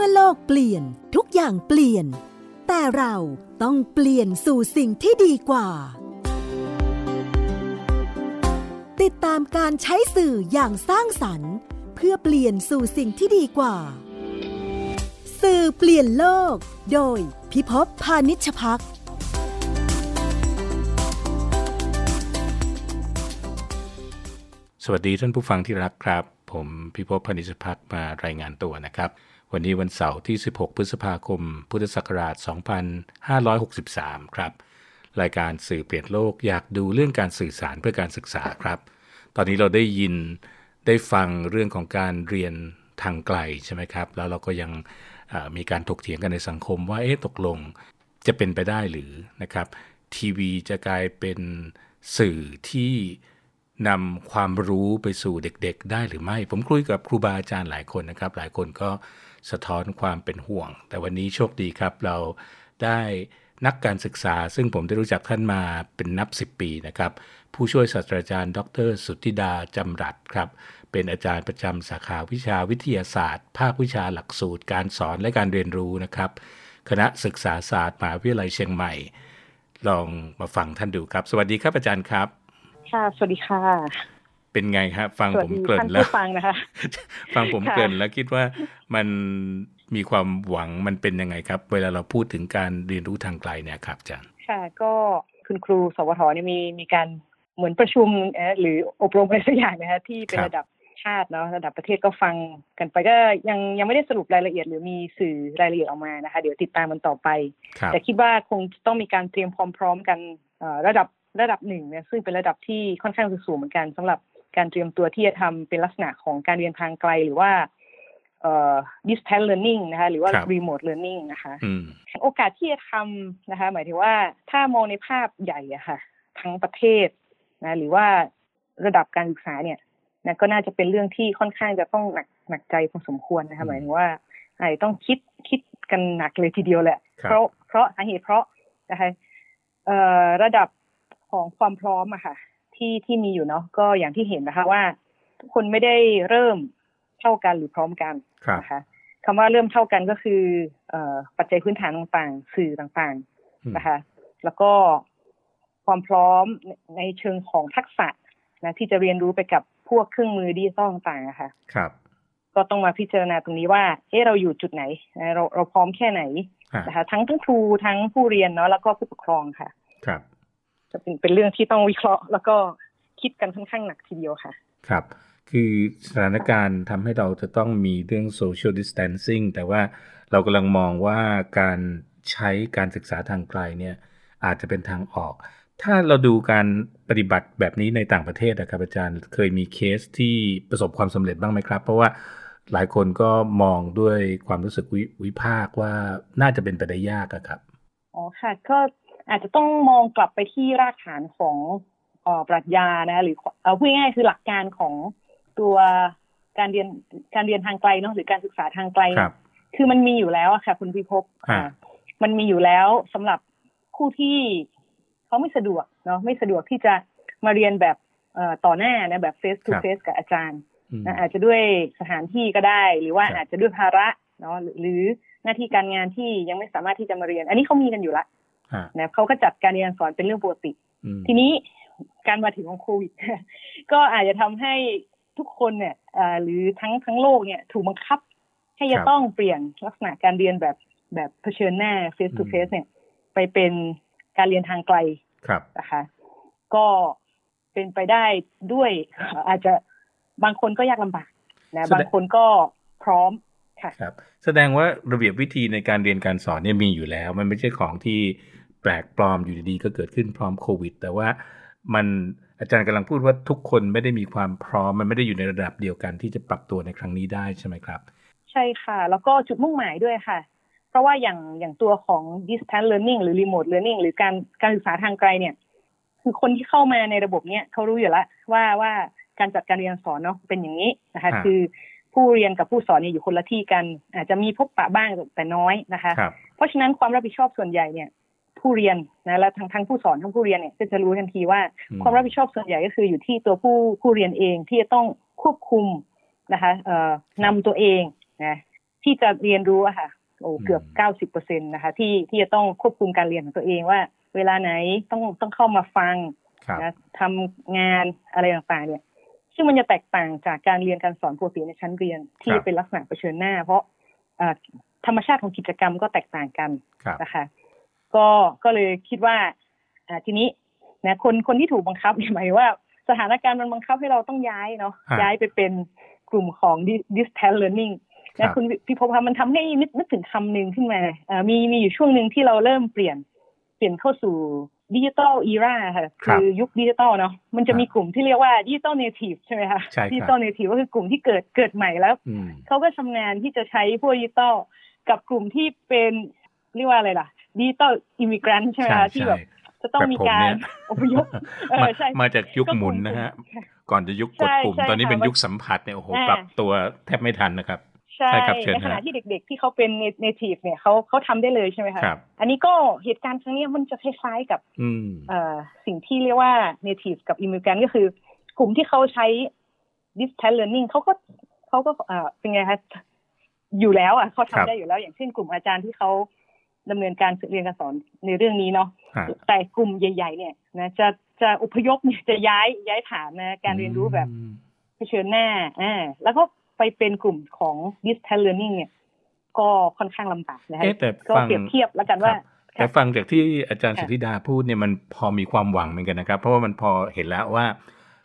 มื่อโลกเปลี่ยนทุกอย่างเปลี่ยน แต่เราต้องเปลี่ยนสู่สิ่งที่ดีกว่า ติดตามการใช้สื่ออย่างสร้างสรรค์ เพื่อเปลี่ยนสู่สิ่งที่ดีกว่า สื่อเปลี่ยนโลก โดยพิภพพานิชพักสวัสดีท่านผู้ฟังที่รักครับ ผมพิภพพนิชพักมารายงานตัวนะครับ วันนี้วันเสาร์ที่ 16 พฤษภาคม พุทธศักราช 2563 ครับ รายการสื่อเปลี่ยนโลกอยากดูเรื่องการสื่อสารเพื่อการศึกษาครับ ตอนนี้เราได้ยินได้ฟังเรื่องของการเรียนทางไกลใช่ไหมครับ แล้วเราก็ยังมีการถกเถียงกันในสังคมว่าเอ๊ะตกลงจะเป็นไปได้หรือนะครับ ทีวีจะกลายเป็นสื่อที่ นำความรู้ไปสู่เด็กๆ ได้หรือไม่ ผมคุยกับครูบาอาจารย์หลายคนนะครับ หลายคนก็สะท้อนความเป็นห่วง แต่วันนี้โชคดีครับ เราได้นักการศึกษา ซึ่งผมได้รู้จักท่านมาเป็นนับ 10 ปีนะครับ ผู้ช่วยศาสตราจารย์ ดร สุทธิดาจำรัดครับ เป็นอาจารย์ประจำสาขาวิชาวิทยาศาสตร์ ภาควิชาหลักสูตร การสอนและการเรียนรู้นะครับ คณะศึกษาศาสตร์มหาวิทยาลัยเชียงใหม่ ลองมาฟังท่านดูครับ สวัสดีครับอาจารย์ครับ ค่ะ สวัสดีค่ะ เป็นไงครับ ฟังสวัผสมดีเกริ่ท่านนแล้วผู้ฟังนะคะ ฟังผมค่ะเกริ่นแล้วคิดว่ามันมีความหวังมันเป็นยังไงครับ เวลาเราพูดถึงการเรียนรู้ทางไกลเนี่ยครับอาจารย์ค่ะ ก็คุณครูสวทเนี่ยมีมีการเหมือนประชุมเอ่อหรืออบรมอะไรสักอย่างนะคะที่เป็นครับระดับชาติเนาะระดับประเทศก็ฟังกันไปก็ยังยังไม่ได้สรุปรายละเอียด หรือมีสื่อรายละเอียดออกมานะคะ เดี๋ยวติดตามมันต่อไปครับแต่คิดว่าคงต้องมีการเตรียมความพร้อมกันเอ่อระดับ ระดับหนึ่งเนี่ยซึ่งเป็นระดับที่ค่อนข้างสูงเหมือนกันสำหรับการเตรียมตัวที่จะทำเป็นลักษณะของการเรียนทางไกลหรือว่าเอ่อ distance learning นะคะหรือว่าครับ remote learning นะคะอืมโอกาสที่จะทำนะคะ หมายถึงว่าถ้ามองในภาพใหญ่อะค่ะ ทั้งประเทศนะหรือว่าระดับการศึกษาเนี่ยนะก็น่าจะเป็นเรื่องที่ค่อนข้างจะต้องหนักหนักใจพอสมควรนะคะหมายถึงว่าอาจจะต้องคิดคิดกันหนักเลยทีเดียวแหละครับเพราะเพราะสาเหตุเพราะนะคะเอ่อระดับ ของความพร้อมอะค่ะ ที่ที่มีอยู่เนาะก็อย่างที่เห็นนะคะว่า ทุกคนไม่ได้เริ่มเท่ากันหรือพร้อมกันครับนะคะคำว่าเริ่มเท่ากันก็คือเอ่อปัจจัยพื้นฐานต่างๆ สื่อต่างอืมๆนะคะ แล้วก็ความพร้อมในในเชิงของทักษะนะที่จะเรียนรู้ไปกับพวกเครื่องมือดิจิตอลต่างๆอะค่ะครับ ก็ต้องมาพิจารณาตรงนี้ว่าเอ๊ะเราอยู่จุดไหนนะเราเราพร้อมแค่ไหนอ่านะคะ ทั้งทั้งครูทั้งผู้เรียนเนาะแล้วก็ผู้ปกครองค่ะ ครับ จะเป็นเป็นเรื่องที่ต้องวิเคราะห์ แล้วก็คิดกันค่อนข้างหนักทีเดียวค่ะ ครับ คือสถานการณ์ทำให้เราจะต้องมีเรื่อง social distancing แต่ว่าเรากำลังมองว่าการใช้การศึกษาทางไกลเนี่ยอาจจะเป็นทางออก ถ้าเราดูการปฏิบัติแบบนี้ในต่างประเทศนะครับอาจารย์เคยมีเคสที่ประสบความสำเร็จบ้างไหมครับ เพราะว่าหลายคนก็มองด้วยความรู้สึกวิวิพากษ์ว่าน่าจะเป็นไปได้ยากอะครับ อ๋อค่ะ ก็ อาจจะต้องมองกลับไปที่รากฐานของเอ่อปรัชญานะหรือเอาพูดง่ายๆคือหลักการของตัวการเรียนการเรียนทางไกลเนาะหรือการศึกษาทางไกลคเนี่รัยบคือมันมีอยู่แล้วอะค่ะ คุณพิภพอ่าอ่ามันมีอยู่แล้วสำหรับผู้ที่เขาไม่สะดวกเนาะไม่สะดวกที่จะมาเรียนแบบเอ่อต่อหน้านะแบบ face to face กับอาจารย์อืมนะอาจจะด้วยสถานที่ก็ได้ หรือว่าครับอาจจะด้วยภาระเนาะหรือหรือหน้าที่การงานที่ยังไม่สามารถที่จะมาเรียน อันนี้เขามีกันอยู่ละอ่า นะเขาก็จัดการเรียนการสอนเป็นเรื่องปกติอืมทีนี้การมาถึงของโควิด ก็อาจจะทำให้ทุกคนเนี่ยเอ่อหรือทั้งทั้งโลกเนี่ยถูกบังคับ ให้จะต้องเปลี่ยนลักษณะการเรียนแบบแบบเผชิญหน้า face to face เนี่ย ไปเป็นการเรียนทางไกลครับนะคะก็เป็นไปได้ด้วยอาจจะบางคนก็ยากลำบากนะแสดงบางคนก็พร้อมค่ะครับ แสดงว่าระเบียบวิธีในการเรียนการสอนเนี่ยมีอยู่แล้ว มันไม่ใช่ของที่แป ลกปลอมอยู่ดีๆก็เกิดขึ้นพร้อมโควิด แต่ว่ามันอาจารย์กำลังพูดว่าทุกคนไม่ได้มีความพร้อม มันไม่ได้อยู่ในระดับเดียวกันที่จะปรับตัวในครั้งนี้ได้ใช่ไหมครับ ใช่ค่ะ แล้วก็จุดมุ่งหมายด้วยค่ะ เพราะว่าอย่างอย่างตัวของ distance learning หรือ remote learning หรือการการศึกษาทางไกลเนี่ย คือคนที่เข้ามาในระบบเนี้ยเขารู้อยู่แล้วว่าว่าการจัดการเรียนการสอนเนาะเป็นอย่างนี้นะคะครับคือผู้เรียนกับผู้สอนเนี่ยอยู่คนละที่กัน อาจจะมีพบปะบ้างแต่น้อยนะคะครับเพราะฉะนั้นความรับผิดชอบส่วนใหญ่เนี่ย ผู้เรียนนะและทั้งทั้งผู้สอนทั้งผู้เรียนเนี่ยก็จะรู้ทันทีว่าอืมความรับผิดชอบส่วนใหญ่ก็คืออยู่ที่ตัวผู้ผู้เรียนเองที่จะต้องควบคุมนะคะเอ่อนำตัวเองนะที่จะเรียนรู้อะค่ะโอ้เกือบเก้าสิบเปอร์เซ็นตนะคะที่ที่จะต้องควบคุมการเรียนของตัวเองว่า เวลาไหนต้องต้องเข้ามาฟังนะทำงานอะไรต่างๆ เนี่ย ซึ่งมันจะแตกต่างจากการเรียนการสอนปกติในชั้นเรียนที่เป็นลักษณะเผชิญหน้า เพราะธรรมชาติของกิจกรรมก็แตกต่างกันนะคะ ก็ก็เลยคิดว่าอ่าทีนี้นะคนคนที่ถูกบังคับหมายว่า สถานการณ์มันบังคับให้เราต้องย้ายเนาะย้ายไปเป็นกลุ่มของ distance learning นะคุณพี่พบว่ามันทำให้นึกนึกถึงคำหนึ่งขึ้นมาอ่ามีมีอยู่ช่วงหนึ่งที่เราเริ่มเปลี่ยนเปลี่ยนเข้าสู่ digital era ค่ะคือยุคดิจิตอลเนาะมันจะมีกลุ่มที่เรียกว่า digital native ใช่ไหมคะ digital native ก็คือกลุ่มที่เกิดเกิดใหม่แล้วเขาก็ชำนาญที่จะใช้พวกดิจิตอลกับกลุ่มที่เป็นเรียกว่าอะไรล่ะ digital immigrant ใช่ไหมคะที่แบบจะต้องมีการอพยพมาจากยุคหมุนนะฮะ ก่อนจะยุคกดปุ่ม ตอนนี้เป็นยุคสัมผัสเนี่ยโอ้โหปรับตัวแทบไม่ทันนะครับใช่ครับในขณะที่เด็กๆที่เขาเป็น native เนี่ยเขาเขาทำได้เลยใช่ไหมคะอันนี้ก็เหตุการณ์ครั้งนี้มันจะคล้ายๆกับสิ่งที่เรียกว่า native กับ immigrant ก็คือกลุ่มที่เขาใช้ distance learning เขาก็เขาก็เป็นไงคะอยู่แล้วอะเขาทำได้อยู่แล้วอย่างเช่นกลุ่มอาจารย์ที่เขา ดำเนินการเรียนการสอนในเรื่องนี้เนาะแต่กลุ่มใหญ่ ๆ เนี่ยนะจะจะอพยพเนี่ยจะย้ายย้ายฐานนะการเรียนรู้แบบเผชิญหน้าอ่าแล้วก็ไปเป็นกลุ่มของ distance learning เนี่ยก็ค่อนข้างลำบากนะฮะก็เปรียบเทียบแล้วกันว่าแต่ฟังจากที่อาจารย์สุธิดาพูดเนี่ยมันพอมีความหวังเหมือนกันนะครับ เพราะว่ามันพอเห็นแล้วว่า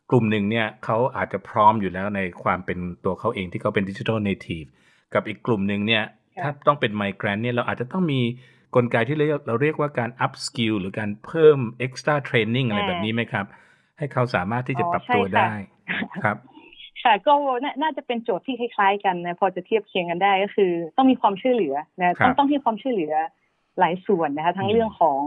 กลุ่มหนึ่งเนี่ยเขาอาจจะพร้อมอยู่แล้วในความเป็นตัวเขาเองที่เขาเป็นดิจิทัลเนทีฟกับอีกกลุ่มหนึ่งเนี่ยถ้าต้องเป็นไมเกรนเนี่ยเราอาจจะต้องมี กลไกที่เราเรียกว่าการ up skill หรือการเพิ่ม extra training อะไรแบบนี้ไหมครับ ให้เขาสามารถที่จะปรับตัวได้ครับ ค่ะก็น่าจะเป็นโจทย์ที่คล้ายๆ กันนะพอจะเทียบเคียงกันได้ก็คือ ต้องมีความช่วยเหลือนะต้องต้องให้ความช่วยเหลือหลายส่วนนะคะทั้งเรื่องของ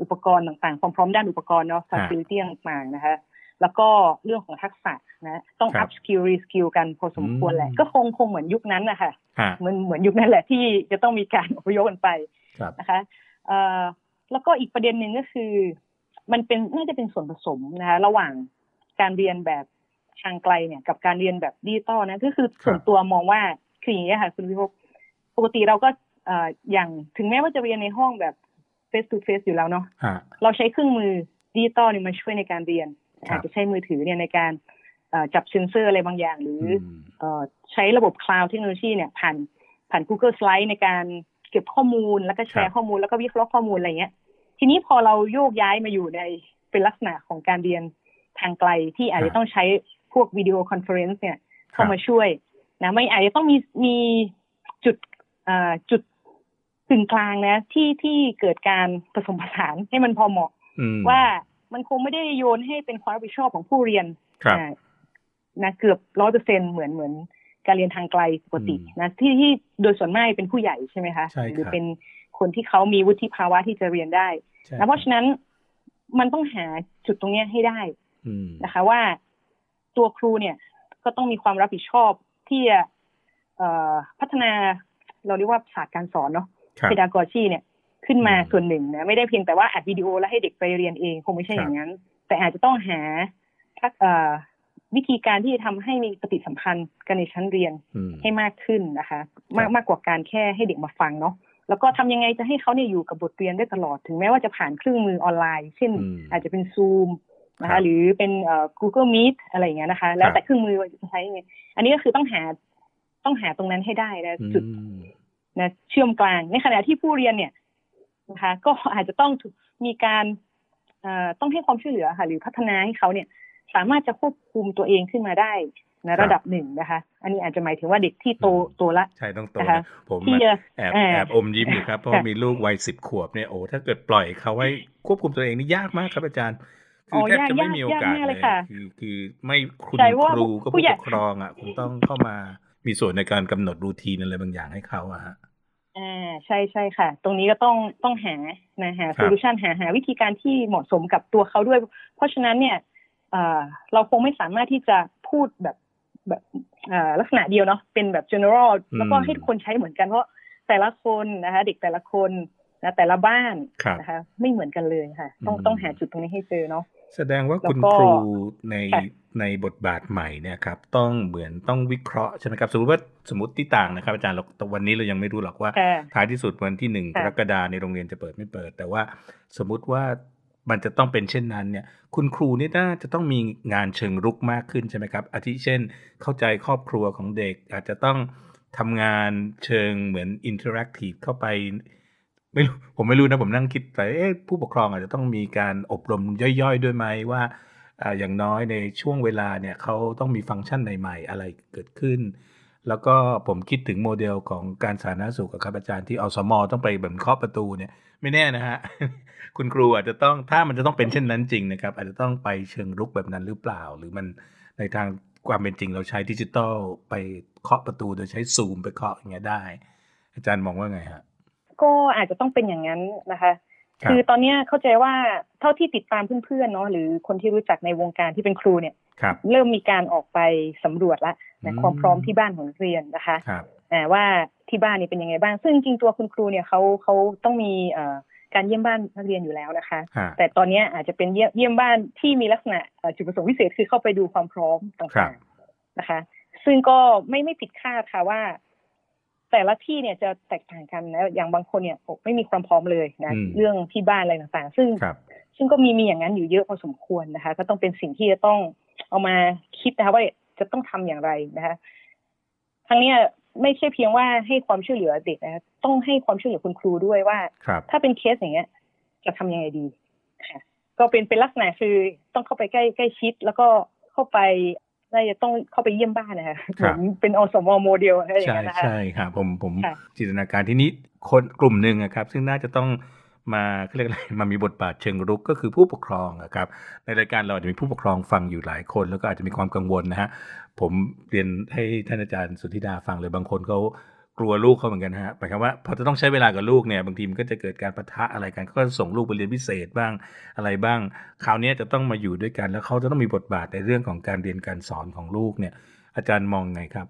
อุปกรณ์ต่างๆความพร้อมด้านอุปกรณ์เนาะ facility ต่างๆนะคะ แล้วก็เรื่องของทักษะนะต้อง up skill re skill กันพอสมควรแหละ ก็คงคงเหมือนยุคนั้นนะคะเหมือนเหมือนยุคนั้นแหละที่จะต้องมีการอพยพกันไปนะคะแล้วก็อีกประเด็นหนึ่งก็คือ มันเป็นน่าจะเป็นส่วนผสมนะคะระหว่างการเรียนแบบทางไกลเนี่ย กับการเรียนแบบดิจิตอลนะก็คือส่วนตัวมองว่าคืออย่างนี้ค่ะ คุณพิภพปกติเราก็อย่างถึงแม้ว่าจะเรียนในห้องแบบ face to face อยู่แล้วเนาะเราใช้เครื่องมือดิจิตอลเนี่ยมาช่วยในการเรียน อาจจะใช้มือถือเนี่ยในการจับเซนเซอร์อะไรบางอย่าง หรือใช้ระบบ cloud technology เนี่ยผ่านผ่าน Google Slide ในการเก็บข้อมูลแล้วก็แชร์ข้อมูลแล้วก็วิเคราะห์ข้อมูลอะไรเงี้ย ทีนี้พอเราโยกย้ายมาอยู่ในเป็นลักษณะของการเรียนทางไกลที่อาจจะต้องใช้พวก video conference เนี่ยเข้ามาช่วยนะไม่อาจจะต้องมีมีจุดจุดตึงกลางนะที่ที่เกิดการผสมผสานให้มันพอเหมาะว่า มันคงไม่ได้โยนให้เป็นความรับผิดชอบของผู้เรียนนะเกือบร้อยเปอร์เซ็นเหมือนเหมือนการเรียนทางไกลปกตินะที่ที่โดยส่วนมากเป็นผู้ใหญ่ใช่ไหมคะหรือเป็นคนที่เขามีวุฒิภาวะที่จะเรียนได้นะเพราะฉะนั้นมันต้องหาจุดตรงนี้ให้ได้นะคะ ว่าตัวครูเนี่ยก็ต้องมีความรับผิดชอบที่จะพัฒนาเราเรียกว่าศาสตร์การสอนเนาะเพดากอชีเนี่ย ขึ้นมาส่วนหนึ่งนะไม่ได้เพียงแต่ว่าอัดวิดีโอแล้วให้เด็กไปเรียนเองคงไม่ใช่อย่างนั้น แต่อาจจะต้องหาทักวิธีการที่จะทำให้มีปฏิสัมพันธ์กันในชั้นเรียนให้มากขึ้นนะคะ มากมากกว่าการแค่ให้เด็กมาฟังเนาะแล้วก็ทำยังไงจะให้เขาเนี่ยอยู่กับบทเรียนได้ตลอดถึงแม้ว่าจะผ่านเครื่องมือออนไลน์ เช่น อาจจะเป็นซูมนะคะหรือเป็นเอ่อ Google Meet อะไรอย่างเงี้ยนะคะ แล้วแต่เครื่องมือจะใช้ไงอันนี้ก็คือต้องหาต้องหาตรงนั้นให้ได้นะจุดนะเชื่อมกลางในขณะที่ผู้เรียนเนี่ย นะคะ ก็อาจจะต้องมีการต้องให้ความช่วยเหลือค่ะ หรือพัฒนาให้เขาเนี่ย สามารถจะควบคุมตัวเองขึ้นมาได้ในระดับหนึ่งนะคะ อันนี้อาจจะหมายถึงว่าเด็กที่โตโตละใช่ต้องโตนะผมแอบแอบอมยิ้มอยู่ครับ เพราะมีลูกวัยสิบขวบเนี่ยโอ้ถ้าเกิดปล่อยเขาไว้ควบคุมตัวเองนี่ยากมากครับอาจารย์ คือแทบจะไม่มีโอกาสเลยคือคือไม่คุณครูก็ผู้ปกครองอะคงต้องเข้ามามีส่วนในการกำหนดรูทีนอะไรบางอย่างให้เขาอะฮะ อ่าใช่ใช่ค่ะ ตรงนี้ก็ต้องต้องหานะหาโซลูชันหาหาวิธีการที่เหมาะสมกับตัวเขาด้วย เพราะฉะนั้นเนี่ยเราคงไม่สามารถที่จะพูดแบบแบบลักษณะเดียวเนาะเป็นแบบ general แล้วก็ให้ทุกคนใช้เหมือนกันเพราะแต่ละคนนะคะ เด็กแต่ละคนนะแต่ละบ้านนะคะ ไม่เหมือนกันเลยค่ะ ต้องต้องหาจุดตรงนี้ให้เจอเนาะ แสดงว่าคุณครูในในบทบาทใหม่เนี่ยครับ ต้องเหมือนต้องวิเคราะห์ใช่ไหมครับ สมมติว่าสมมติที่ต่างนะครับ อาจารย์เราวันนี้เรายังไม่รู้หรอกว่าค่ะท้ายที่สุดวันที่หนึ่งกค่ะรกฎาในโรงเรียนจะเปิดไม่เปิด แต่ว่าสมมุติว่ามันจะต้องเป็นเช่นนั้นเนี่ย คุณครูนี่น่าจะต้องมีงานเชิงรุกมากขึ้นใช่ไหมครับอาทิเช่น เข้าใจครอบครัวของเด็ก อาจจะต้องทำงานเชิงเหมือน interactive เข้าไป ไม่รู้ผมไม่รู้นะผมนั่งคิดไปเอ๊ะผู้ปกครองอาจจะต้องมีการอบรมย่อยๆ ด้วยไหมว่าอย่างน้อยในช่วงเวลาเนี่ยเขาต้องมีฟังก์ชันใหม่ๆ อะไรเกิดขึ้น แล้วก็ผมคิดถึงโมเดลของการสาธารณสุขครับอาจารย์ที่อสม.ต้องไปแบบเคาะประตูเนี่ยไม่แน่นะฮะคุณครูอาจจะต้องถ้ามันจะต้องเป็นเช่นนั้นจริงนะครับอาจจะต้องไปเชิงรุกแบบนั้นหรือเปล่า หรือมันในทางความเป็นจริงเราใช้ดิจิตอลไปเคาะประตูโดยใช้ซูมไปเคาะอย่างเงี้ยได้ อาจารย์มองว่าไงฮะ ก็อาจจะต้องเป็นอย่างนั้นนะคะครับคือตอนเนี้ยเข้าใจว่าเท่าที่ติดตามเพื่อนๆเนาะหรือคนที่รู้จักในวงการที่เป็นครูเนี่ยครับเริ่มมีการออกไปสำรวจละอืนะมความพร้อมที่บ้านของนักเรียนนะคะครับอ่าว่าที่บ้านนี่เป็นยังไงบ้าง ซึ่งจริงๆตัวคุณครูเนี่ยเขาเขาต้องมีเอ่อการเยี่ยมบ้านนักเรียนอยู่แล้วนะคะฮะแต่ตอนเนี้ยอาจจะเป็นเยี่ยมเยี่ยมบ้านที่มีลักษณะเอ่อจุดประสงค์พิเศษคือเข้าไปดูความพร้อมครัต่าบงๆนะคะ ซึ่งก็ไม่ไม่ผิดคาดค่ะว่า แต่ละที่เนี่ยจะแตกต่างกันนะอย่างบางคนเนี่ยโอ้ไม่มีความพร้อมเลยนะอืมเรื่องที่บ้านอะไรต่างๆ ซึ่งครับซึ่งก็มีมีอย่างนั้นอยู่เยอะพอสมควรนะคะ ก็ต้องเป็นสิ่งที่จะต้องเอามาคิดนะคะว่าจะต้องทำอย่างไรนะคะทั้งเนี้ยไม่ใช่เพียงว่าให้ความช่วยเหลือเด็กนะคะต้องให้ความช่วยเหลือคุณครูด้วยว่าครับถ้าเป็นเคสอย่างเงี้ย จะทำยังไงดีค่ะก็เป็นเป็นลักษณะคือต้องเข้าไปใกล้ใกล้ชิด แล้วก็เข้าไป น่าจะต้องเข้าไปเยี่ยมบ้านนะคะครัเหมืบอนเป็นอสมโมเดลอะไรอย่างใช่เงี้ยนะคะใช่ครับผมผมค่ะจินตนาการที่นี้คนกลุ่มหนึ่งอะครับ ซึ่งน่าจะต้องมาเขาเรียกอะไรมามีบทบาทเชิงรุกก็คือผู้ปกครองอะครับในรายการเราอาจจะมีผู้ปกครองฟังอยู่หลายคน แล้วก็อาจจะมีความกังวลนะฮะผมเรียนให้ท่านอาจารย์สุทธิดาฟังเลยบางคนเขา กลัวลูกเขาเหมือนกันนะฮะหมายความว่าพอจะต้องใช้เวลากับลูกเนี่ยบางทีมันก็จะเกิดการประทะอะไรกันเขาก็ส่งลูกไปเรียนพิเศษบ้างอะไรบ้าง คราวนี้จะต้องมาอยู่ด้วยกัน แล้วเขาจะต้องมีบทบาทในเรื่องของการเรียนการสอนของลูกเนี่ย อาจารย์มองไงครับ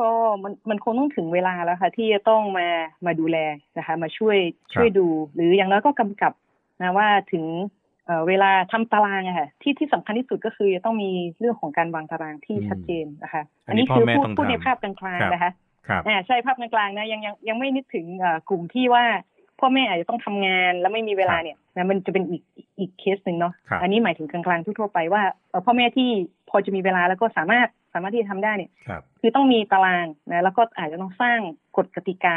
ก็มันมันคงต้องถึงเวลาแล้วค่ะ ที่จะต้องมามาดูแลนะคะ มาช่วยครับช่วยดู หรืออย่างน้อยก็กำกับนะว่าถึงเอ่อเวลาทำตารางอะค่ะที่ที่สำคัญที่สุดก็คือจะต้องมีเรื่องของการวางตารางที่อืมชัดเจนนะคะ อันนี้คืพ่อแม่พูดต้องพูดในทำภาพกลางครับๆนะคะ ครับอ่าใช่ภาพกลางๆนะยังยังยังไม่นึกถึงเอ่อกลุ่มที่ว่าพ่อแม่อาจจะต้องทำงานแล้วไม่มีเวลาเนี่ยนะมันจะเป็นอีกอีกอีกเคสหนึ่งเนาะครับอันนี้หมายถึงกลางๆทั่วๆไปว่าเอ่อพ่อแม่ที่พอจะมีเวลาแล้วก็สามารถสามารถที่จะทำได้เนี่ยครับคือต้องมีตารางนะแล้วก็อาจจะต้องสร้างกฎกติกา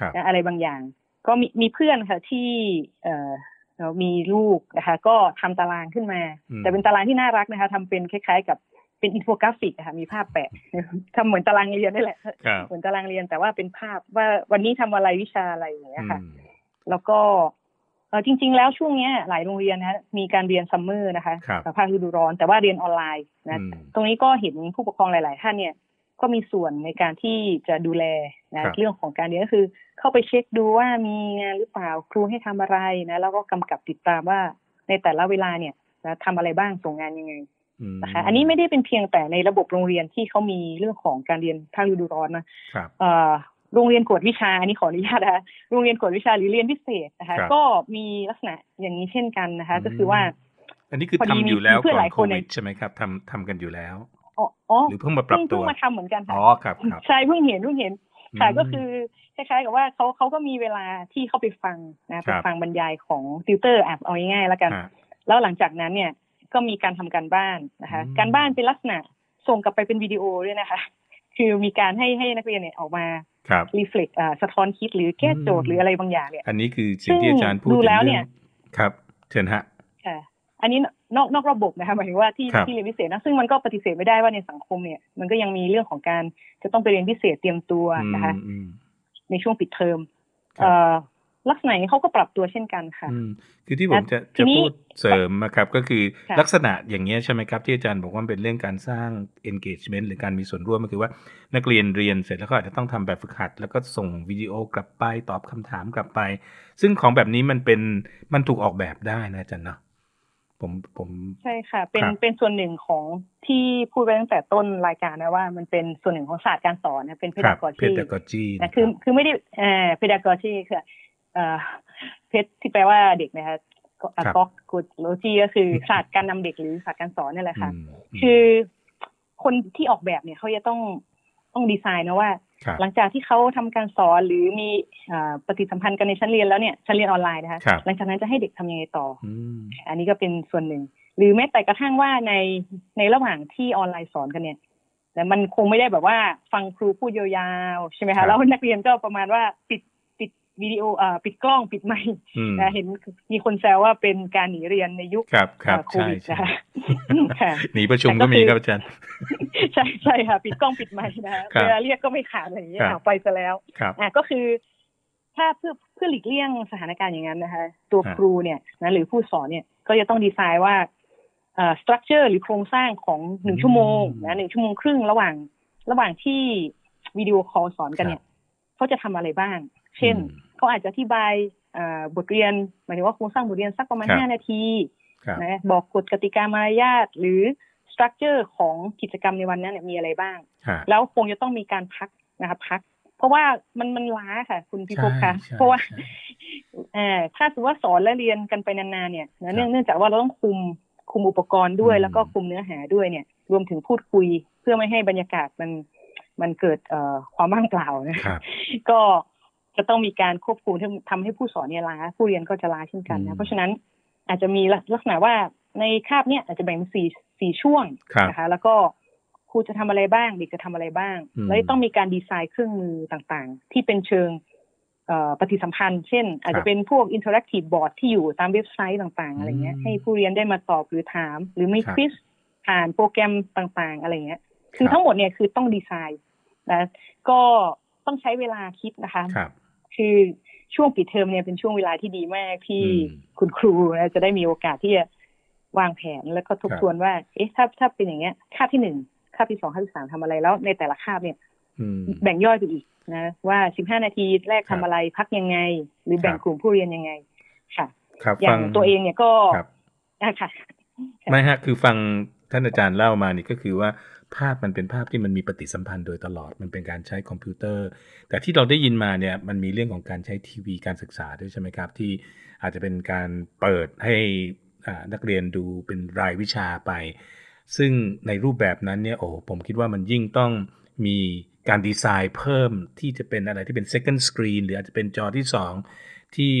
ครับนะอะไรบางอย่าง ก็มีมีเพื่อนค่ะที่เอ่อเอ่อมีลูกนะคะ ก็ทำตารางขึ้นมาอืมแต่เป็นตารางที่น่ารักนะคะทำเป็นคล้าย ๆ กับ เป็นอินโฟกราฟิกนะคะมีภาพแปะทำเหมือนตารางเรียนนี่แหละครับเหมือนตารางเรียนแต่ว่าเป็นภาพว่าวันนี้ทำอะไรวิชาอะไรอย่างเงี้ยค่ะอืมแล้วก็เออจริง ๆ แล้วช่วงเนี้ยหลายโรงเรียนนะมีการเรียนซัมเมอร์นะคะครับภาคฤดูร้อน แต่ว่าเรียนออนไลน์นะอืมตรงนี้ก็เห็นผู้ปกครองหลาย ๆ ท่านเนี่ยก็มีส่วนในการที่จะดูแลครันะบเรื่องของการเรียนก็คือ เข้าไปเช็คดูว่ามีงานหรือเปล่าครูให้ทำอะไรนะแล้วก็กำกับติดตามว่าในแต่ละเวลาเนี่ยนะทำอะไรบ้างส่งงานยังไงม นะคะอันนี้ไม่ได้เป็นเพียงแต่ในระบบโรงเรียนที่เขามีเรื่องของการเรียนภาคฤดูร้อนนะครับเอ่อโรงเรียนกวดวิชาอันนี้ขออนุญาตนะคะโรงเรียนกวดวิชาหรือเรียนพิเศษนะคะครับก็มีลักษณะอย่างนี้เช่นกันนะคะ ก็คือว่า อันนี้คือพอดีทำอยู่แล้วมีเพื่อนก่อหนลายโคคนในวิดใช่ไหมครับทำทำกันอยู่แล้วอ๋ออ๋อหรือเพิ่งมาปรับเพิ่งตัเพิ่งวมาทำเหมือนกันค่ะอ๋อครับครับใช่เพิ่งเห็นเพิ่งเห็นค่ะมก็คือคล้ายๆกับว่าเขาเขาก็มีเวลาที่เข้าไปฟังนะคไปรับฟังบรรยายของติวเตอร์อะเอาง่ายๆแล้วกันฮะแล้วหลังจากนั้นเนี่ย ก็มีการทำการบ้านนะคะอืมการบ้านเป็นลักษณะส่งกลับไปเป็นวิดีโอด้วยนะคะ คือมีการให้ให้นักเรียนเนี่ยออกมาครับรีเฟล็กอ่าสะท้อนคิดหรือแก้โจทย์อืมหรืออะไรบางอย่างเนี่ย อันนี้คือสิ่งที่อาจารย์พูดดูถึงแล้วเรื่เนี่อยงครับเชิญฮะค่ะอันนี้นอกนอกระบบนะคะหมายถึงว่าที่ครับที่เรียนพิเศษนะซึ่งมันก็ปฏิเสธไม่ได้ว่าในสังคมเนี่ย มันก็ยังมีเรื่องของการจะต้องไปเรียนพิเศษเตรียมตัวนะคะอืมอืมในช่วงปิดเทอมครับเอ่อ ลักษณะนี้เขาก็ปรับตัวเช่นกันค่ะอืมคือที่ผมจะทีจะนี้พูดเสริมนะครับก็คือค่ะลักษณะอย่างเงี้ยใช่ไหมครับ ที่อาจารย์บอกว่ามันเป็นเรื่องการสร้าง engagement หรือการมีส่วนร่วมก็คือว่านักเรียนเรียนเสร็จแล้วก็อาจจะต้องทำแบบฝึกหัด แล้วก็ส่งวิดีโอกลับไปตอบคำถามกลับไป ซึ่งของแบบนี้มันเป็นมันถูกออกแบบได้นะอาจารย์เนาะผมผมใช่ค่ะ เป็นครับเป็นส่วนหนึ่งของที่พูดไปตั้งแต่ต้นรายการนะว่ามันเป็นส่วนหนึ่งของศาสตร์การสอนนะเป็นครับ pedagogy pedagogy นะคือคือไม่ได้เอ่อ pedagogy คือ เอ่อเพชที่แปลว่าเด็กนะคะก็กูโลจีก็คือศาสตร์การนำเด็กหรือศาสตร์การสอนนี่แหละค่ะอืมคือคนที่ออกแบบเนี่ยเขาจะต้องต้องดีไซน์นะว่าครับหลังจากที่เขาทำการสอนหรือมีอ่าปฏิสัมพันธ์กันในชั้นเรียนแล้วเนี่ยชั้นเรียนออนไลน์นะคะครับหลังจากนั้นจะให้เด็กทำยังไงต่ออืมอันนี้ก็เป็นส่วนหนึ่ง หรือแม้แต่กระทั่งว่าในในระหว่างที่ออนไลน์สอนกันเนี่ยแต่มันคงไม่ได้แบบว่าฟังครูพูดยาวๆใช่ไหมครัคะบแล้วนักเรียนก็ประมาณว่าปิดปิด วิดีโอเอ่อปิดกล้องปิดไมค์อืมนะเห็นมีคนแซวว่าเป็นการหนีเรียนในยุคครับครับเอ่อโคใช่วิดใช่นะคะค่ะหนีประชุมก็มีครับอาจารย์ใช่ใช่ค่ะ ปิดกล้องปิดไมค์นะคะครับเวลาเรียกก็ไม่ขาดอะไรอย่างเงี้ยครับอะไปซะแล้วครับอะก็คือ ถ้าเพื่อเพื่อหลีกเลี่ยงสถานการณ์อย่างนั้นนะคะ ตัวครับครูเนี่ยนะหรือผู้สอนเนี่ยก็จะต้องดีไซน์ว่าเอ่อ structure หรือโครงสร้างของหนึ่งชั่วโมงนะหนึ่งชั่วโมงครึ่งระหว่าง ระหว่างที่ video call สอนกันเนี่ยเขาจะทำอะไรบ้าง เช่นอืมเขาอาจจะอธิบายเอ่อบทเรียนหมายถึงว่าโครงสร้างบทเรียนสักประมาณครับห้านาทีครับนะบอกกฎกติกามารยาทหรือ structure ของกิจกรรมในวันนั้นเนี่ยมีอะไรบ้างฮะแล้วคงจะต้องมีการพักนะคะพัก เพราะว่ามันมันล้าค่ะ คุณพิภพคะใช่เพราะว่าใช่เอ่อถ้าสมมติว่าสอนและเรียนกันไปนานๆเนี่ยนะเนื่องครับเนื่องจากว่าเราต้องคุมคุมอุปกรณ์ด้วยอืมแล้วก็คุมเนื้อหาด้วยเนี่ย รวมถึงพูดคุยเพื่อไม่ให้บรรยากาศมันมันเกิดเอ่อความว่างเปล่านะครับก็ จะต้องมีการควบคุมที่ทำให้ผู้สอนเนี่ยล้า ผู้เรียนก็จะล้าเช่นกันอืนะมเพราะฉะนั้นอาจจะมีลักษณะว่าในคาบเนี่ยอาจจะแบ่งเป็นสี่สี่ช่วงครับนะคะ แล้วก็ครูจะทำอะไรบ้าง เด็กจะทำอะไรบ้างอืมแล้วต้องมีการดีไซน์เครื่องมือต่างๆ ที่เป็นเชิงเอ่อปฏิสัมพันธ์ เช่น อาจจะเป็นพวก interactive board ที่อยู่ตามเว็บไซต์ต่างๆ อะไรเงี้ยอืมให้ผู้เรียนได้มาตอบหรือถาม หรือไม่ครับ quiz ผ่านโปรแกรมต่างๆ อะไรเงี้ย คือครับทั้งหมดเนี่ยคือต้องดีไซน์นะก็ต้องใช้เวลาคิดนะคะ ครับคือช่วงปิดเทอมเนี่ยเป็นช่วงเวลาที่ดีมากที่อืมคุณครูนะจะได้มีโอกาสที่จะวางแผนแล้วก็ทบครับทวนว่า เอ๊ะถ้าถ้าเป็นอย่างเงี้ยคาบที่หนึ่งคาบที่สองคาบที่สามทำอะไรแล้วในแต่ละคาบเนี่ยอืมแบ่งย่อยไปอีกนะว่าสิบห้านาทีแรกครัทำบอะไรพักยังไง หรือแบ่งครับกลุ่มผู้เรียนยังไง ค่ะครับอย่าฟังงตัวเองเนี่ยก็ครับอะค่ะไม่ฮะคือฟังท่านอาจารย์เล่ามานี่ก็คือว่า ภาพมันเป็นภาพที่มันมีปฏิสัมพันธ์โดยตลอดมันเป็นการใช้คอมพิวเตอร์ แต่ที่เราได้ยินมาเนี่ยมันมีเรื่องของการใช้ทีวีการศึกษาด้วยใช่ไหมครับ ที่อาจจะเป็นการเปิดให้นักเรียนดูเป็นรายวิชาไป ซึ่งในรูปแบบนั้นเนี่ยโอ้ผมคิดว่ามันยิ่งต้องมีการดีไซน์เพิ่มที่จะเป็นอะไรที่เป็น second screen หรืออาจจะเป็นจอที่สองที่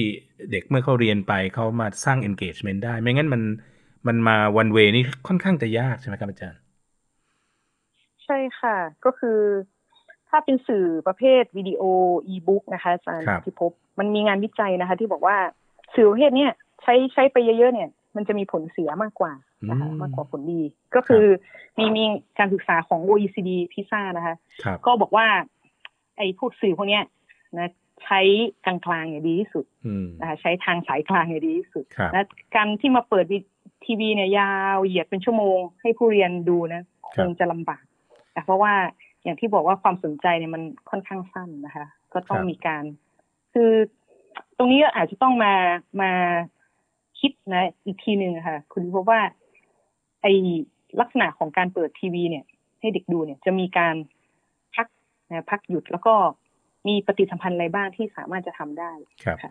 เด็กเมื่อเขาเรียนไปเขามาสร้าง engagement ได้ ไม่งั้นมันมันมา one way นี่ค่อนข้างจะยากใช่ไหมครับอาจารย์ ใช่ค่ะ ก็คือถ้าเป็นสื่อประเภทวิดีโออีบุ๊กนะคะอาจารย์ครับพิภพมันมีงานวิจัยนะคะ ที่บอกว่าสื่อประเภทเนี้ยใช้ใช้ไปเยอะๆเนี่ย มันจะมีผลเสียมากกว่านะคะอืมมากกว่าผลดี ก็คือมีมีการศึกษาของ OECD พิซ่านะคะครับก็บอกว่า ไอ้พวกสื่อพวกเนี้ยนะใช้กลางๆเนี่ยดีที่สุดอืมนะคะใช้ทางสายกลางเนี่ยดีที่สุดครับนะการที่มาเปิดวิทีวีเนี่ยยาวเหยียดเป็นชั่วโมง ให้ผู้เรียนดูนะคงจะลำบากนะ เพราะว่าอย่างที่บอกว่าความสนใจเนี่ยมันค่อนข้างสั้นนะคะ ก็ต้องครับมีการ คือตรงนี้ก็อาจจะต้องมามาคิดนะ อีกทีหนึ่งอะค่ะ คุณเพราะว่า ไอลักษณะของการเปิดทีวีเนี่ย ให้เด็กดูเนี่ย จะมีการพักนะพักหยุดแล้วก็มีปฏิสัมพันธ์อะไรบ้างที่สามารถจะทำได้ครับค่ะ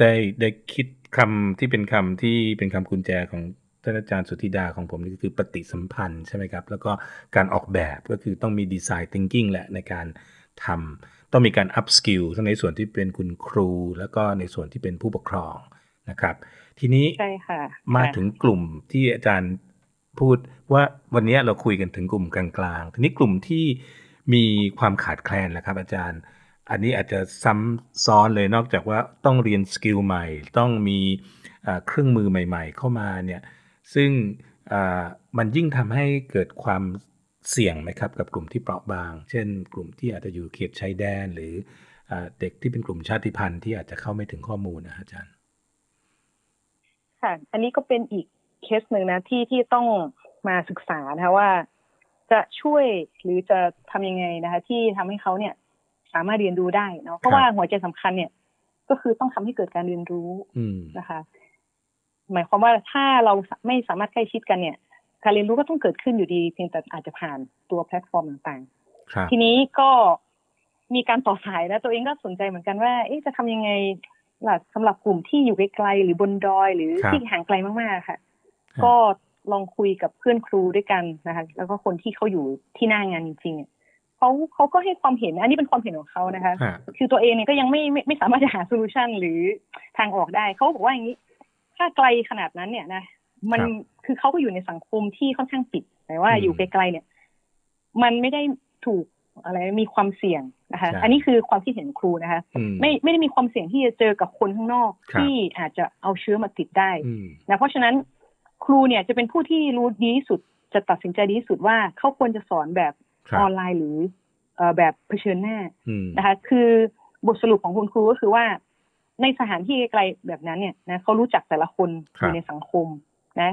ได้ได้คิดคำที่เป็นคำที่เป็นคำกุญแจของ ท่านอาจารย์สุธิดาของผมนี่ก็คือปฏิสัมพันธ์ใช่ไหมครับ แล้วก็การออกแบบก็คือต้องมีดีไซน์ thinking แหละในการทำต้องมีการ up skill ทั้งในส่วนที่เป็นคุณครู แล้วก็ในส่วนที่เป็นผู้ปกครองนะครับ ทีนี้ใช่ค่ะมาค่ะถึงกลุ่มที่อาจารย์พูดว่าวันนี้เราคุยกันถึงกลุ่มกลางๆ ทีนี้กลุ่มที่มีความขาดแคลนแหละครับ อาจารย์ อันนี้อาจจะซ้ำซ้อนเลยนอกจากว่าต้องเรียนสกิลใหม่ ต้องมีอ่าเครื่องมือใหม่ ๆ เข้ามาเนี่ย ซึ่งอ่ามันยิ่งทำให้เกิดความเสี่ยงไหมครับกับกลุ่มที่เปราะบาง เช่น กลุ่มที่อาจจะอยู่เขตชายแดน หรืออาเด็กที่เป็นกลุ่มชาติพันธุ์ที่อาจจะเข้าไม่ถึงข้อมูลนะอาจารย์ค่ะอันนี้ก็เป็นอีกเคสหนึ่งนะที่ที่ต้องมาศึกษานะคะว่า จะช่วยหรือจะทำยังไงนะคะ ที่ทำให้เขาเนี่ย สามารถเรียนรู้ได้เนาะเพราะว่าหัวใจสำคัญเนี่ย ก็คือต้องทำให้เกิดการเรียนรู้อืมนะคะ หมายความว่าถ้าเราไม่สามารถใกล้ชิดกันเนี่ย การเรียนรู้ก็ต้องเกิดขึ้นอยู่ดีเพียงแต่อาจจะผ่านตัวแพลตฟอร์มต่างครับๆทีนี้ก็มีการต่อสายนะตัวเองก็สนใจเหมือนกันว่าเอ๊ะจะทำยังไงหลักสำหรับกลุ่มที่อยู่ไกลๆหรือบนดอย หรือครับที่ห่างไกลมากๆค่ะครับก็ลองคุยกับเพื่อนครูด้วยกันนะคะ แล้วก็คนที่เขาอยู่ที่หน้างานจริงๆเนี่ยเขาเขาก็ให้ความเห็น อันนี้เป็นความเห็นของเขานะคะฮะคือตัวเองเนี่ยก็ยังไม่ไม่ไม่สามารถจะหา solution หรือทางออกได้เขาบอกว่าอย่างนี้ ถ้าไกลขนาดนั้นเนี่ยนะมันครับคือเขาก็อยู่ในสังคมที่ค่อนข้างปิดแต่ว่าอืมอยู่ไกลๆเนี่ย มันไม่ได้ถูกอะไรมีความเสี่ยงนะคะใช่อันนี้คือความคิดเห็นของครูนะคะอืมไม่ไม่ได้มีความเสี่ยงที่จะเจอกับคนข้างนอกครับที่อาจจะเอาเชื้อมาติดได้อืมนะเพราะฉะนั้นครูเนี่ยจะเป็นผู้ที่รู้ดีที่สุดจะตัดสินใจดีที่สุดว่าเขาควรจะสอนแบบครับออนไลน์หรือเอ่อแบบเผชิญหน้าอืมนะคะ คือบทสรุปของคุณครูก็คือว่า ในสถานที่ไกลๆแบบนั้นเนี่ยนะเขารู้จักแต่ละคนอยู่ในสังคมนะ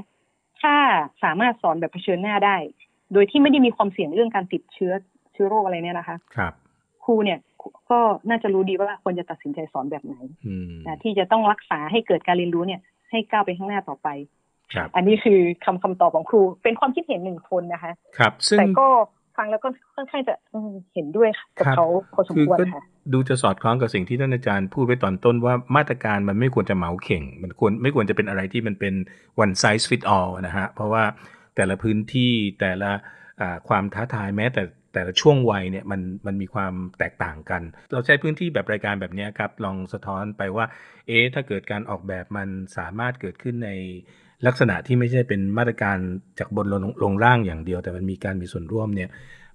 ถ้าสามารถสอนแบบเผชิญหน้าได้ โดยที่ไม่ได้มีความเสี่ยงเรื่องการติดเชื้อเชื้อโรคอะไรเนี่ยนะคะ ครับ ครูเนี่ยก็น่าจะรู้ดีว่าควรจะตัดสินใจสอนแบบไหนอืมนะที่จะต้องรักษาให้เกิดการเรียนรู้เนี่ย ให้ก้าวไปข้างหน้าต่อไปครับอันนี้คือคำคำตอบของครู เป็นความคิดเห็นหนึ่งคนนะคะ ครับ ซึ่งแต่ก็ฟังแล้วก็ค่อนข้างจะอืมเห็นด้วยกับครับเขาพอสมคือควรก็ค่ะ ดูจะสอดคล้องกับสิ่งที่ท่านอาจารย์พูดไว้ตอนต้นว่ามาตรการมันไม่ควรจะเหมาเข่ง มันควรไม่ควรจะเป็นอะไรที่มันเป็น one size fit all นะฮะ เพราะว่าแต่ละพื้นที่แต่ละความท้าทายแม้แต่แต่ละช่วงวัยเนี่ยมันมันมีความแตกต่างกัน เราใช้พื้นที่แบบรายการแบบนี้ครับ ลองสะท้อนไปว่า เอ๊ะถ้าเกิดการออกแบบมันสามารถเกิดขึ้นในลักษณะที่ไม่ใช่เป็นมาตรการจากบนลงลงล่างอย่างเดียว แต่มันมีการมีส่วนร่วมเนี่ย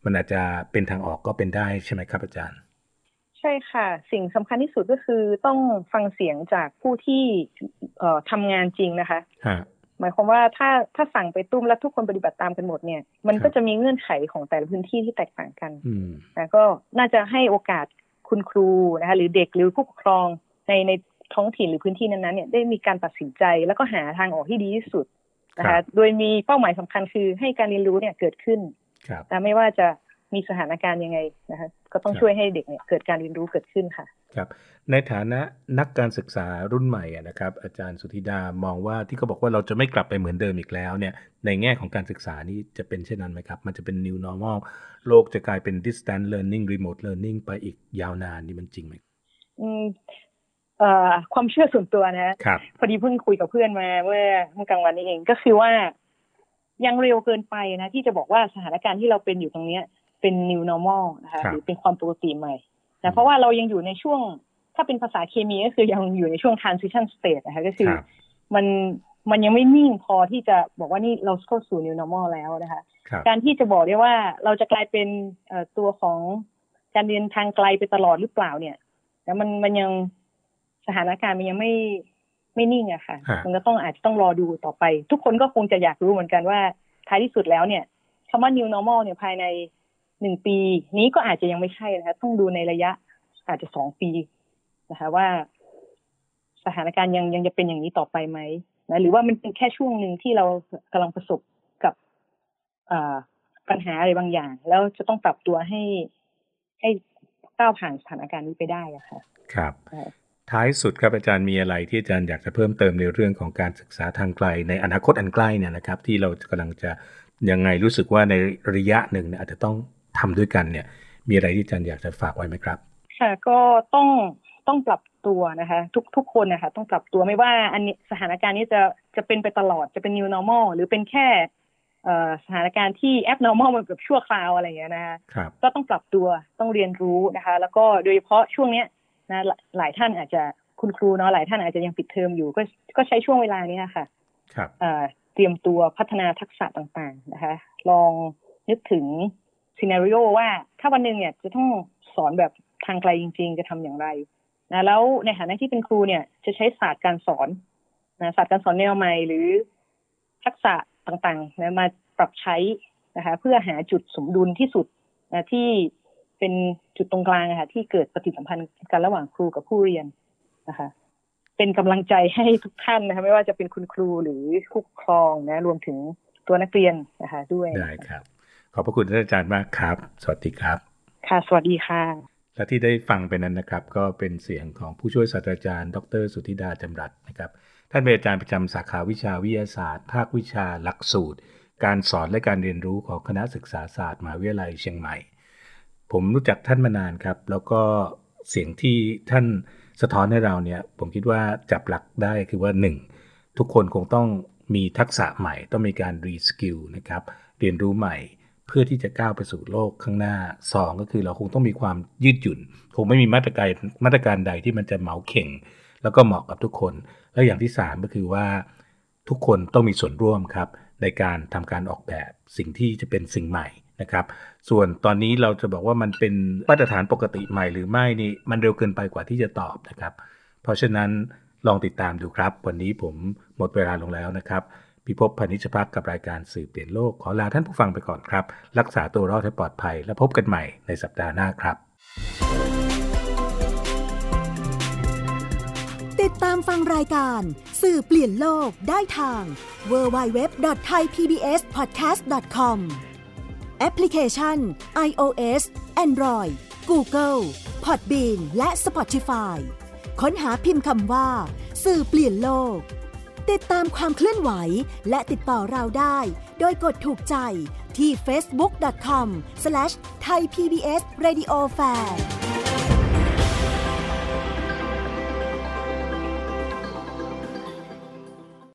มันอาจจะเป็นทางออกก็เป็นได้ใช่ไหมครับอาจารย์ ใช่ค่ะ สิ่งสำคัญที่สุดก็คือต้องฟังเสียงจากผู้ที่เอ่อทำงานจริงนะคะฮะหมายความว่าถ้าถ้าสั่งไปตุ้มแล้วทุกคนปฏิบัติตามกันหมดเนี่ย มันครัก็บจะมีเงื่อนไขของแต่ละพื้นที่ที่แตกต่างกันอืมนะก็น่าจะให้โอกาสคุณครูนะคะหรือเด็กหรือผู้ปกครองในในท้องถิ่นหรือพื้นที่นั้นๆเนี่ยได้มีการตัดสินใจแล้วก็หาทางออกที่ดีที่สุดนะครัคะบโดยมีเป้าหมายสำคัญคือให้การเรียนรู้เนี่ยเกิดขึ้นครับนะไม่ว่าจะ มีสถานการณ์ยังไงนะคะก็ต้องครับช่วยให้เด็กเนี่ยเกิดการเรียนรู้เกิดขึ้นค่ะครับในฐานะนักการศึกษารุ่นใหม่อะนะครับ อาจารย์สุธิดามองว่าที่เขาบอกว่าเราจะไม่กลับไปเหมือนเดิมอีกแล้วเนี่ยในแง่ของการศึกษานี่จะเป็นเช่นนั้นไหมครับ มันจะเป็น new normal โลกจะกลายเป็น distance learning remote learning ไปอีกยาวนานนี่มันจริงไหมอืมเอ่อความเชื่อส่วนตัวนะครับพอดีเพิ่งคุยกับเพื่อนมาเมื่อเมื่อกลางวันนี้เองก็คือว่ายังเร็วเกินไปนะ ที่จะบอกว่าสถานการณ์ที่เราเป็นอยู่ตรงเนี้ย เป็น new normal นะคะครับหรือเป็นความปกติใหม่นะเพราะว่าเรายังอยู่ในช่วง ถ้าเป็นภาษาเคมีก็คือยังอยู่ในช่วง transition state นะคะก็คือครับมันมันยังไม่นิ่งพอที่จะบอกว่านี่เราเข้าสู่ new normal แล้วนะคะครับการที่จะบอกได้ว่าเราจะกลายเป็นเอ่อตัวของการเรียนทางไกลไปตลอดหรือเปล่าเนี่ยแล้วมันมันยังสถานการณ์มันยังไม่ไม่นิ่งอะค่ะฮะมันก็ต้องอาจจะต้องรอดูต่อไป ทุกคนก็คงจะอยากรู้เหมือนกันว่าท้ายที่สุดแล้วเนี่ยคำว่า new normal เนี่ยภายใน หนึ่งปีนี้ก็อาจจะยังไม่ใช่นะคะต้องดูในระยะอาจจะสองปีนะคะว่า สถานการณ์ยังยังจะเป็นอย่างนี้ต่อไปไหมนะหรือว่ามันเป็นแค่ช่วงหนึ่งที่เรากำลังประสบกับอ่าปัญหาอะไรบางอย่าง แล้วจะต้องปรับตัวให้ให้ก้าวผ่านสถานการณ์นี้ไปได้อะค่ะ ครับใช่ท้ายสุดครับอาจารย์มีอะไรที่อาจารย์อยากจะเพิ่มเติมในเรื่องของการศึกษาทางไกล ในอนาคตอันใกล้เนี่ยนะครับ ที่เรากำลังจะยังไงรู้สึกว่าในระยะหนึ่งเนี่ยอาจจะต้อง ทำด้วยกันเนี่ย มีอะไรที่อาจารย์อยากจะฝากไว้ไหมครับ ค่ะก็ต้องต้องปรับตัวนะคะ ทุกทุกคนนะคะต้องปรับตัวไม่ว่าอันนี้สถานการณ์นี้จะจะเป็นไปตลอดจะเป็น new normal หรือเป็นแค่เอ่อสถานการณ์ที่ abnormal มันแบบชั่วคราวอะไรอย่างเงี้ยนะคะครับก็ต้องปรับตัวต้องเรียนรู้นะคะ แล้วก็โดยเฉพาะช่วงเนี้ยนะหลายหลายท่านอาจจะคุณครูเนาะหลายท่านอาจจะยังปิดเทอมอยู่ ก็ก็ใช้ช่วงเวลานี้ค่ะครับเอ่อเตรียมตัวพัฒนาทักษะต่างๆนะคะ ลองนึกถึง ซีนารีโอว่าถ้าวันหนึ่งเนี่ยจะต้องสอนแบบทางไกลจริง ๆ จะทำอย่างไรนะแล้วในฐานะที่เป็นครูเนี่ย จะใช้ศาสตร์การสอนนะศาสตร์การสอนแนวใหม่หรือทักษะต่างๆนะมาปรับใช้นะคะเพื่อหาจุดสมดุลที่สุดนะที่เป็นจุดตรงกลางอะค่ะที่เกิดปฏิสัมพันธ์กันระหว่างครูกับผู้เรียนนะคะเป็นกำลังใจให้ทุกท่านนะคะไม่ว่าจะเป็นคุณครูหรือผู้ปกครองนะรวมถึงตัวนักเรียนนะคะด้วยได้ครับ ขอบพระคุณท่านอาจารย์มากครับ สวัสดีครับ ค่ะ สวัสดีค่ะ และที่ได้ฟังไปนั้นนะครับ ก็เป็นเสียงของผู้ช่วยศาสตราจารย์ ดร สุธิดาจำรัสนะครับ ท่านเป็นอาจารย์ประจำสาขาวิชาวิทยาศาสตร์ ภาควิชาหลักสูตร การสอนและการเรียนรู้ของคณะศึกษาศาสตร์มหาวิทยาลัยเชียงใหม่ ผมรู้จักท่านมานานครับ แล้วก็เสียงที่ท่านสะท้อนให้เราเนี่ย ผมคิดว่าจับหลักได้คือว่า 1. ทุกคนคงต้องมีทักษะใหม่ ต้องมีการ reskill นะครับ เรียนรู้ใหม่ เพื่อที่จะก้าวไปสู่โลกข้างหน้า 2 ก็คือเราคงต้องมีความยืดหยุ่น คงไม่มีมาตรการมาตรการใดที่มันจะเหมาเข่ง แล้วก็เหมาะกับทุกคน แล้วอย่างที่ 3 ก็คือว่าทุกคนต้องมีส่วนร่วมครับในการทำการออกแบบสิ่งที่จะเป็นสิ่งใหม่นะครับ ส่วนตอนนี้เราจะบอกว่ามันเป็นมาตรฐานปกติใหม่หรือไม่นี่มันเร็วเกินไปกว่าที่จะตอบนะครับ เพราะฉะนั้นลองติดตามดูครับ วันนี้ผมหมดเวลาลงแล้วนะครับ พิภพพนิชพักกับรายการสื่อเปลี่ยนโลกขอลาท่านผู้ฟังไปก่อนครับ รักษาตัวรอดให้ปลอดภัย และพบกันใหม่ในสัปดาห์หน้าครับ ติดตามฟังรายการ สื่อเปลี่ยนโลกได้ทาง www.thaipbspodcast.com แอปพลิเคชัน iOS Android Google Podbean และ Spotify ค้นหาพิมพ์คำว่า สื่อเปลี่ยนโลก ติดตามความเคลื่อนไหวและติดต่อเราได้ โดยกดถูกใจที่ facebook.com/thaipbsradiofan